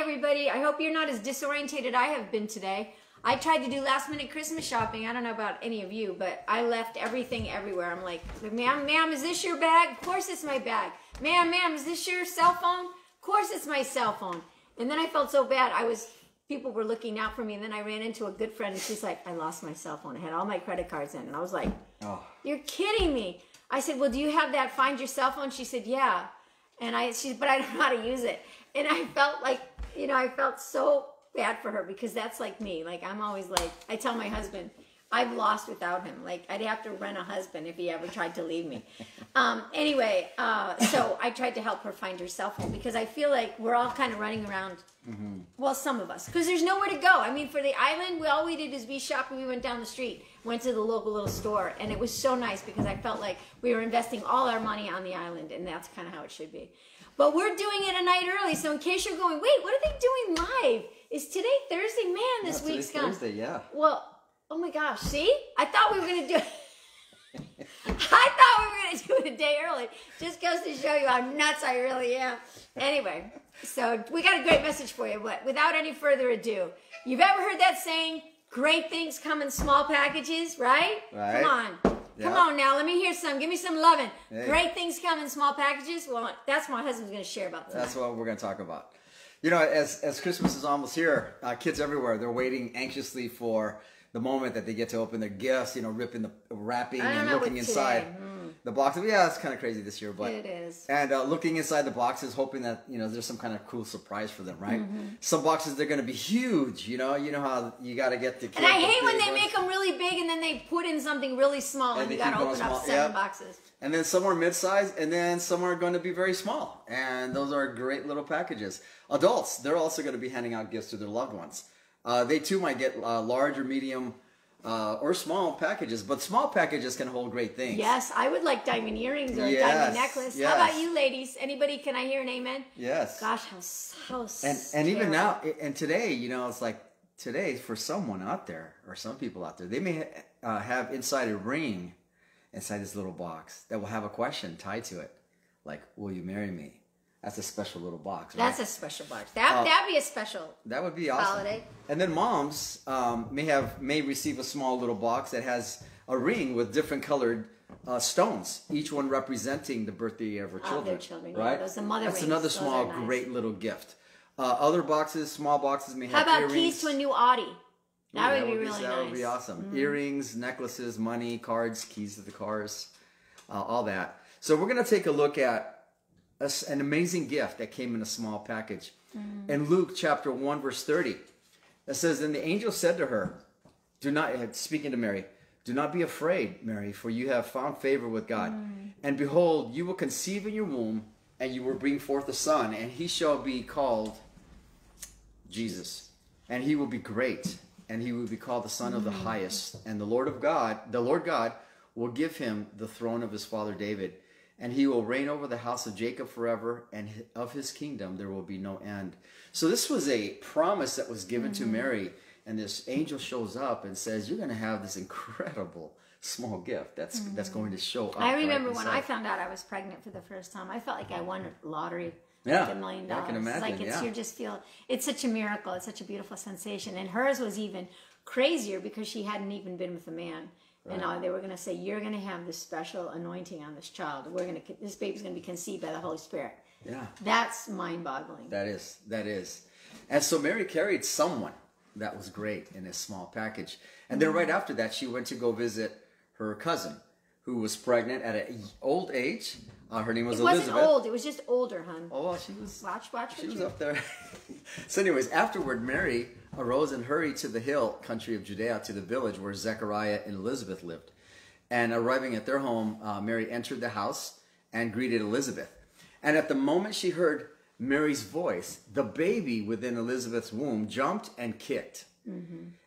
everybody. I hope you're not as disorientated I have been today. I tried to do last minute Christmas shopping. I don't know about any of you, but I left everything everywhere. I'm like, ma'am, ma'am, is this your bag? Of course it's my bag. Ma'am, ma'am, is this your cell phone? Of course it's my cell phone. And then I felt so bad. I was, people were looking out for me. And then I ran into a good friend and she's like, I lost my cell phone. I had all my credit cards in. And I was like, Oh. you're kidding me. I said, well, do you have that find your cell phone? She said, yeah. And I, she's but I don't know how to use it. And I felt like, you know, I felt so bad for her because that's like me. Like I'm always like, I tell my husband, I've lost without him. Like I'd have to rent a husband if he ever tried to leave me. Um, anyway, uh, so I tried to help her find her cell phone because I feel like we're all kind of running around. Well, some of us, because there's nowhere to go. I mean, for the island, we all we did is we shopped. We went down the street, went to the local little store, and it was so nice because I felt like we were investing all our money on the island, and that's kind of how it should be. But we're doing it a night early, so in case you're going, wait, what are they doing live? Is today Thursday? Man, this week's today's gone. Thursday, yeah. Well, oh my gosh, see? I thought we were gonna do. I thought we were gonna do it a day early. Just goes to show you how nuts I really am. Anyway, so we got a great message for you. But without any further ado, you've ever heard that saying? Great things come in small packages, right? Right. Come on. Come on now, let me hear some. Give me some loving. Hey. Great things come in small packages. Well, that's what my husband's going to share about tonight. That's what we're going to talk about. You know, as as Christmas is almost here, uh, kids everywhere they're waiting anxiously for the moment that they get to open their gifts. You know, ripping the wrapping and looking inside. The boxes. Yeah, it's kind of crazy this year, but It is. And uh, looking inside the boxes, hoping that you know there's some kind of cool surprise for them, right? Mm-hmm. Some boxes they're going to be huge. You know, you know how you got to get the. And I hate when they ones. make them really big and then they put in something really small and, And you got to open going up small. seven Yep. boxes. And then some are mid-sized, and then some are going to be very small. And those are great little packages. Adults, they're also going to be handing out gifts to their loved ones. Uh, they too might get uh, large or medium uh, or small packages, but small packages can hold great things. Yes, I would like diamond earrings or a diamond necklace. How about you, ladies? Anybody? Can I hear an amen? Yes. Gosh, how how and and even now, and today, you know, it's like today for someone out there or some people out there, they may uh, have inside a ring, inside this little box that will have a question tied to it, like "Will you marry me?" That's a special little box. Right? That's a special box. That Uh, that'd be a special. That would be awesome. Holiday. And then moms um, may have may receive a small little box that has a ring with different colored uh, stones, each one representing the birthday of her children. children, yeah, right? those are mother That's rings. another Those small, nice. great little gift. Uh, other boxes, small boxes may have How about earrings. keys to a new Audi? That Ooh, would be really That nice. Mm-hmm. would be awesome. Earrings, necklaces, money, cards, keys to the cars, uh, all that. So we're going to take a look at a an amazing gift that came in a small package. Mm-hmm. In Luke chapter 1, verse 30, it says, And the angel said to her, Do not, uh, speaking to Mary, do not be afraid, Mary, for you have found favor with God. Mm. And behold, you will conceive in your womb, and you will bring forth a son, and he shall be called Jesus. And he will be great, and he will be called the Son of the Highest. And the Lord of God, the Lord God, will give him the throne of his father David, and he will reign over the house of Jacob forever, and of his kingdom there will be no end. So this was a promise that was given to mm-hmm. Mary, and this angel shows up and says, "You're going to have this incredible small gift that's that's mm-hmm. going to show up." I right remember when I found out I was pregnant for the first time. I felt like I won a lottery. Yeah, like a million yeah, I dollars. can It's like imagine, it's yeah. you just feel it's such a miracle. It's such a beautiful sensation. And hers was even crazier because she hadn't even been with a man. And uh, they were going to say, "You're going to have this special anointing on this child. We're going to this baby's going to be conceived by the Holy Spirit." yeah. That's mind-boggling. That is, that is. And so Mary carried someone that was great in a small package. And then right after that, she went to go visit her cousin who was pregnant at an old age. Uh, her name was it wasn't old. It was just older, hun. Oh, well, she was, Watch, watch. she was you- up there. so anyways, afterward, Mary arose and hurried to the hill country of Judea to the village where Zechariah and Elizabeth lived. And arriving at their home, uh, Mary entered the house and greeted Elizabeth. And at the moment she heard Mary's voice, the baby within Elizabeth's womb jumped and kicked.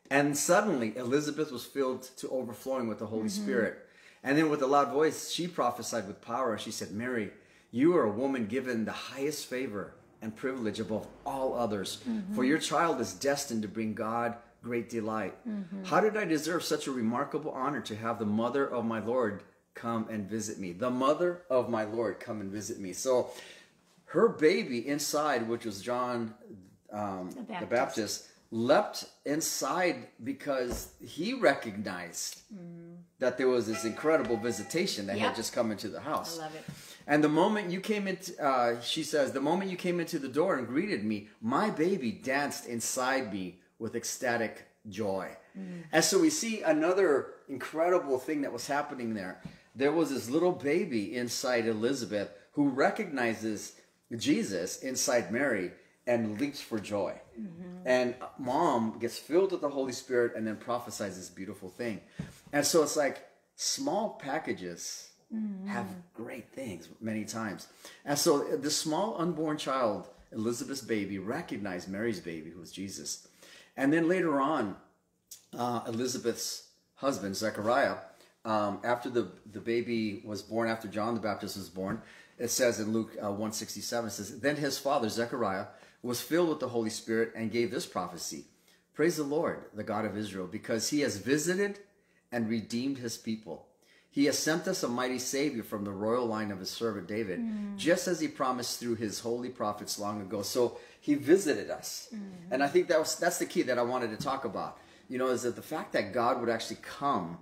And suddenly Elizabeth was filled to overflowing with the Holy Spirit. And then with a loud voice, she prophesied with power. She said, Mary, you are a woman given the highest favor and privilege above all others. Mm-hmm. For your child is destined to bring God great delight. Mm-hmm. How did I deserve such a remarkable honor to have the mother of my Lord come and visit me? The mother of my Lord come and visit me. So her baby inside, which was John um, the, Baptist. Baptist. leapt inside because he recognized mm. That there was this incredible visitation that Mm. Yep. had just come into the house. I love it. And the moment you came in, uh, she says, the moment you came into the door and greeted me, my baby danced inside me with ecstatic joy. And so we see another incredible thing that was happening there. There was this little baby inside Elizabeth who recognizes Jesus inside Mary and leaps for joy. And mom gets filled with the Holy Spirit and then prophesies this beautiful thing. And so it's like small packages have great things many times. And so the small unborn child, Elizabeth's baby, recognized Mary's baby, who was Jesus. And then later on, uh, Elizabeth's husband, Zechariah, um, after the, the baby was born, after John the Baptist was born, it says in Luke uh, 167, it says, Then his father, Zechariah, was filled with the Holy Spirit and gave this prophecy Praise the Lord, the God of Israel, because he has visited and redeemed his people. He has sent us a mighty Savior from the royal line of his servant David, just as he promised through his holy prophets long ago. So he visited us. And I think that was that's the key that I wanted to talk about. You know, is that the fact that God would actually come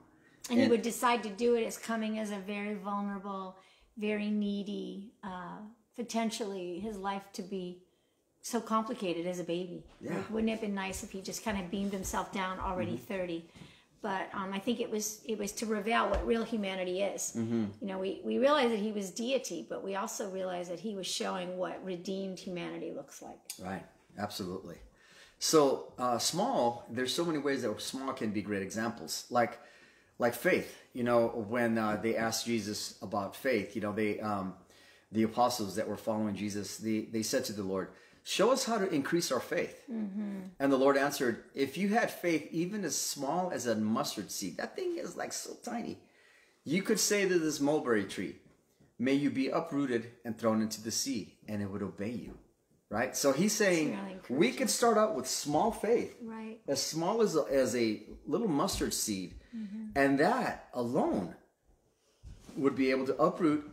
And he would decide to do it as coming as a very vulnerable, very needy, uh, potentially his life to be so complicated as a baby. Yeah. Like, wouldn't it have been nice if he just kind of beamed himself down already Mm-hmm. 30? But um, I think it was it was to reveal what real humanity is. Mm-hmm. You know, we, we realize that he was deity, but we also realize that he was showing what redeemed humanity looks like. Right, absolutely. So uh, small, there's so many ways that small can be great examples. Like, like faith. You know, when uh, they asked Jesus about faith, you know, they um, the apostles that were following Jesus, they they said to the Lord, "Show us how to increase our faith." Mm-hmm. And the Lord answered, "If you had faith even as small as a mustard seed, that thing is like so tiny, you could say to this mulberry tree." May you be uprooted and thrown into the sea, and it would obey you. Right? So he's saying really we could start out with small faith, Right. as small as a, as a little mustard seed, mm-hmm. and that alone would be able to uproot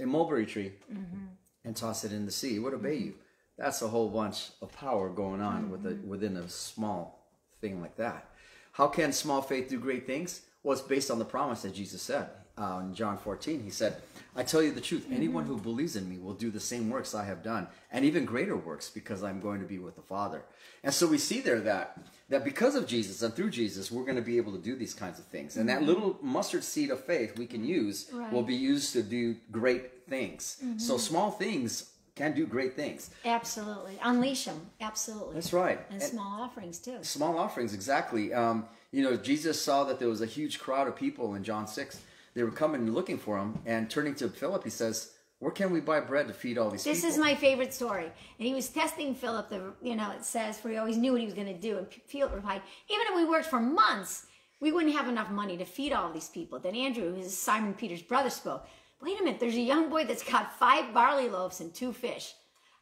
a mulberry tree mm-hmm. and toss it in the sea. It would obey you. That's a whole bunch of power going on with a, mm-hmm. within a small thing like that. How can small faith do great things? Well, it's based on the promise that Jesus said uh, in John 14. He said, I tell you the truth, anyone who mm-hmm. believes in me will do the same works I have done, and even greater works because I'm going to be with the Father. And so we see there that that because of Jesus and through Jesus, we're going to be able to do these kinds of things. And that mm-hmm. little mustard seed of faith we can use Right. will be used to do great things. So small things can do great things. Absolutely. Unleash them. Absolutely. That's right. And And- small offerings too. Small offerings, exactly. Um, you know, Jesus saw that there was a huge crowd of people in John 6. They were coming and looking for him. And turning to Philip, he says, Where can we buy bread to feed all these people? This people? is my favorite story. And he was testing Philip, the, you know, it says, for he always knew what he was going to do. And Philip replied, even if we worked for months, we wouldn't have enough money to feed all these people. Then Andrew, who is Simon Peter's brother, spoke. Wait a minute, there's a young boy that's got five barley loaves and two fish.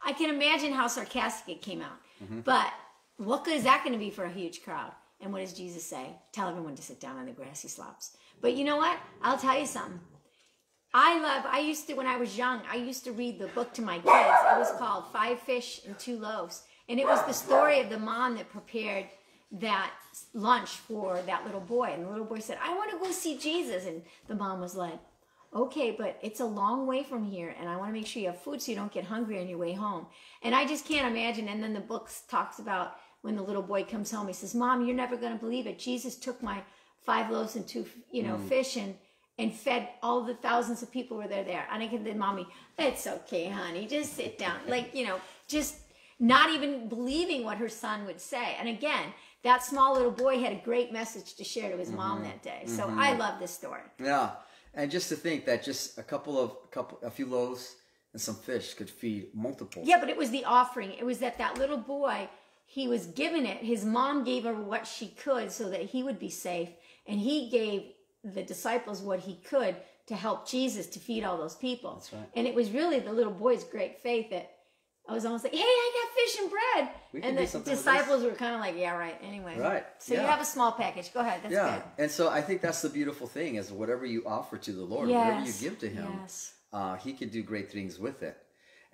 I can imagine how sarcastic it came out. Mm-hmm. But what good is that going to be for a huge crowd? And what does Jesus say? Tell everyone to sit down on the grassy slopes. But you know what? I'll tell you something. I love, I used to, when I was young, I used to read the book to my kids. It was called Five Fish and Two Loaves. And it was the story of the mom that prepared that lunch for that little boy. And the little boy said, I want to go see Jesus. And the mom was like, okay, but it's a long way from here. And I want to make sure you have food so you don't get hungry on your way home. And I just can't imagine. And then the book talks about when the little boy comes home, he says, Mom, you're never going to believe it. Jesus took my five loaves and two, you know, mm. fish and and fed all the thousands of people who were there there. And I can then mommy, it's okay, honey, just sit down. Like, you know, just not even believing what her son would say. And again, that small little boy had a great message to share to his mom mm-hmm. that day. So mm-hmm. I love this story. Yeah, and just to think that just a couple of a couple, a few loaves and some fish could feed multiple. Yeah, but it was the offering. It was that that little boy, he was given it. His mom gave her what she could so that he would be safe, and he gave the disciples what he could to help Jesus to feed all those people. That's right. And it was really the little boy's great faith that I was almost like, "Hey, I got fish and bread," We and the disciples were kind of like, "Yeah, right." Anyway, Right, So you have a small package. Go ahead. That's Yeah, good. and so I think that's the beautiful thing is whatever you offer to the Lord, whatever you give to Him, yes. uh, He can do great things with it.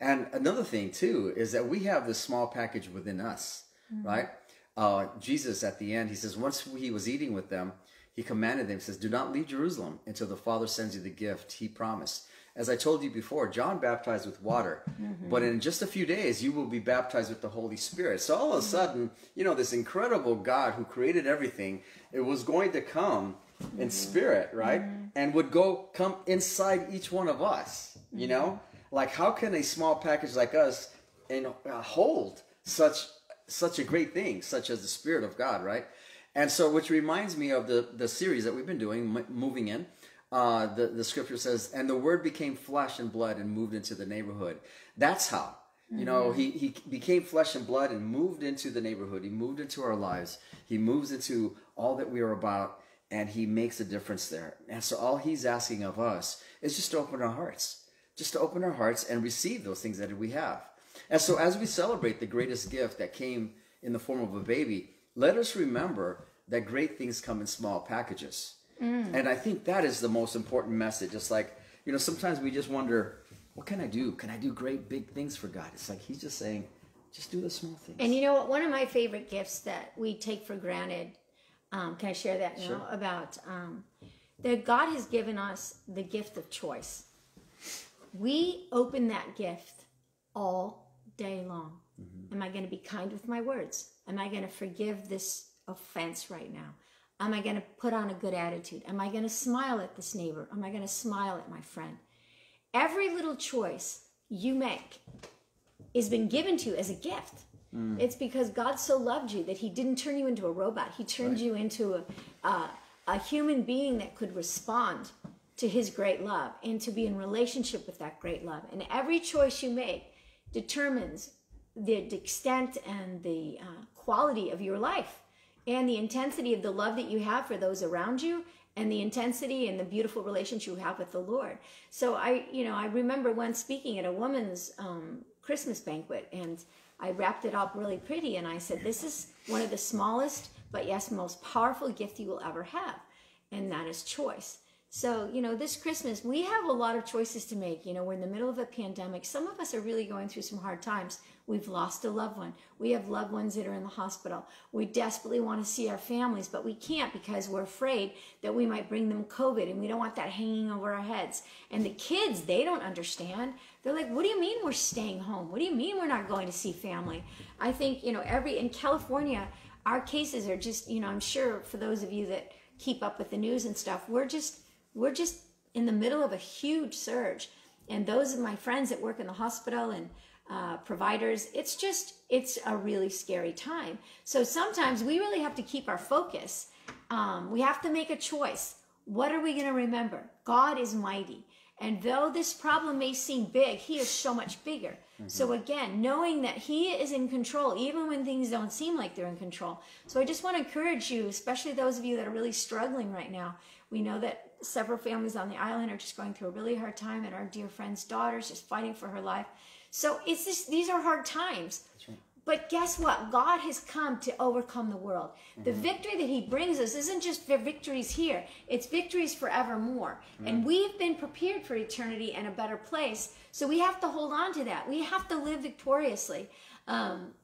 And another thing too is that we have this small package within us, right? Uh, Jesus at the end, he says, once he was eating with them, he commanded them, he says, do not leave Jerusalem until the Father sends you the gift he promised. As I told you before, John baptized with water, mm-hmm. but in just a few days, you will be baptized with the Holy Spirit. So all of a mm-hmm. sudden, you know, this incredible God who created everything, it was going to come in mm-hmm. spirit, right? And would go come inside each one of us, you know? Like, how can a small package like us and uh, hold such such a great thing, such as the Spirit of God, right? And so, which reminds me of the the series that we've been doing, M- moving in. Uh, the the scripture says, "And the Word became flesh and blood and moved into the neighborhood." That's how. You know, he, he became flesh and blood and moved into the neighborhood. He moved into our lives. He moves into all that we are about, and he makes a difference there. And so, all he's asking of us is just to open our hearts, just to open our hearts and receive those things that we have. And so, as we celebrate the greatest gift that came in the form of a baby, let us remember that great things come in small packages. And I think that is the most important message. It's like, you know, sometimes we just wonder, what can I do? Can I do great big things for God? It's like He's just saying, just do the small things. And you know what? One of my favorite gifts that we take for granted. Um, can I share that now? Sure. About um, that God has given us the gift of choice. We open that gift all day long. Am I going to be kind with my words? Am I going to forgive this offense right now? Am I going to put on a good attitude? Am I going to smile at this neighbor? Am I going to smile at my friend? Every little choice you make has been given to you as a gift. It's because God so loved you that He didn't turn you into a robot. He turned you into a, a, a human being that could respond to His great love and to be in relationship with that great love. And every choice you make determines the extent and the uh, quality of your life and the intensity of the love that you have for those around you and the intensity and the beautiful relationship you have with the Lord. So I, you know, I remember once speaking at a woman's um, Christmas banquet and I wrapped it up really pretty and I said, this is one of the smallest, but yes, most powerful gift you will ever have. And that is choice. So, you know, this Christmas, we have a lot of choices to make. You know, we're in the middle of a pandemic. Some of us are really going through some hard times. We've lost a loved one. We have loved ones that are in the hospital. We desperately want to see our families, but we can't because we're afraid that we might bring them COVID and we don't want that hanging over our heads. And the kids, they don't understand. They're like, what do you mean we're staying home? What do you mean we're not going to see family? I think, you know, every, in California, our cases are just, you know, I'm sure for those of you that keep up with the news and stuff, we're just, we're just in the middle of a huge surge. And those of my friends that work in the hospital and uh, providers it's just it's a really scary time. So sometimes we really have to keep our focus. Um, we have to make a choice. What are we going to remember? God is mighty and though this problem may seem big he is so much bigger so mm-hmm. again knowing that he is in control even when things don't seem like they're in control so i just want to encourage you especially those of you that are really struggling right now we know that several families on the island are just going through a really hard time, and our dear friend's daughter's just fighting for her life. So it's just these are hard times. But guess what? God has come to overcome the world. The victory that He brings us isn't just for victories here, it's victories forevermore. And we've been prepared for eternity and a better place. So we have to hold on to that. We have to live victoriously. Um,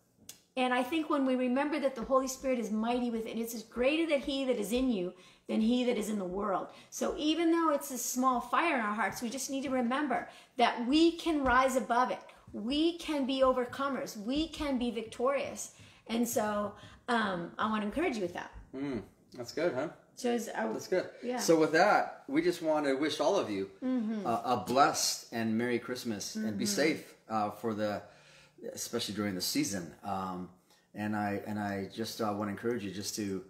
and I think when we remember that the Holy Spirit is mighty within, it's greater that He that is in you than He that is in the world. So even though it's a small fire in our hearts, we just need to remember that we can rise above it. We can be overcomers. We can be victorious. And so um, I want to encourage you with that. Mm, that's good, huh? So as I, That's good. Yeah. So with that, we just want to wish all of you uh, a blessed and merry Christmas, and be safe uh, for the, especially during the season. Um, and I and I just uh, want to encourage you just to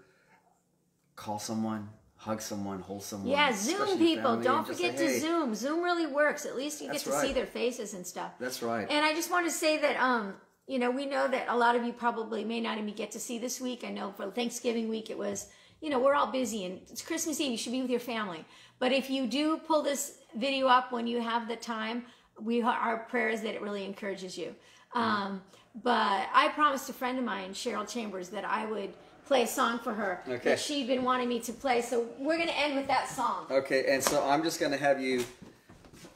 call someone, hug someone, hold someone. yeah, Zoom people. Don't forget say, to Zoom. Zoom really works. At least you get That's to see their faces and stuff. That's right. And I just want to say that, um, you know, we know that a lot of you probably may not even get to see this week. I know for Thanksgiving week it was, you know, we're all busy and it's Christmas Eve. You should be with your family. But if you do pull this video up when you have the time, we our prayer is that it really encourages you. Um, but I promised a friend of mine, Cheryl Chambers, that I would play a song for her Okay. that she'd been wanting me to play. So we're going to end with that song. Okay, and so I'm just going to have you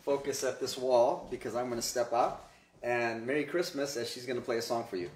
focus at this wall because I'm going to step out, And Merry Christmas as she's going to play a song for you.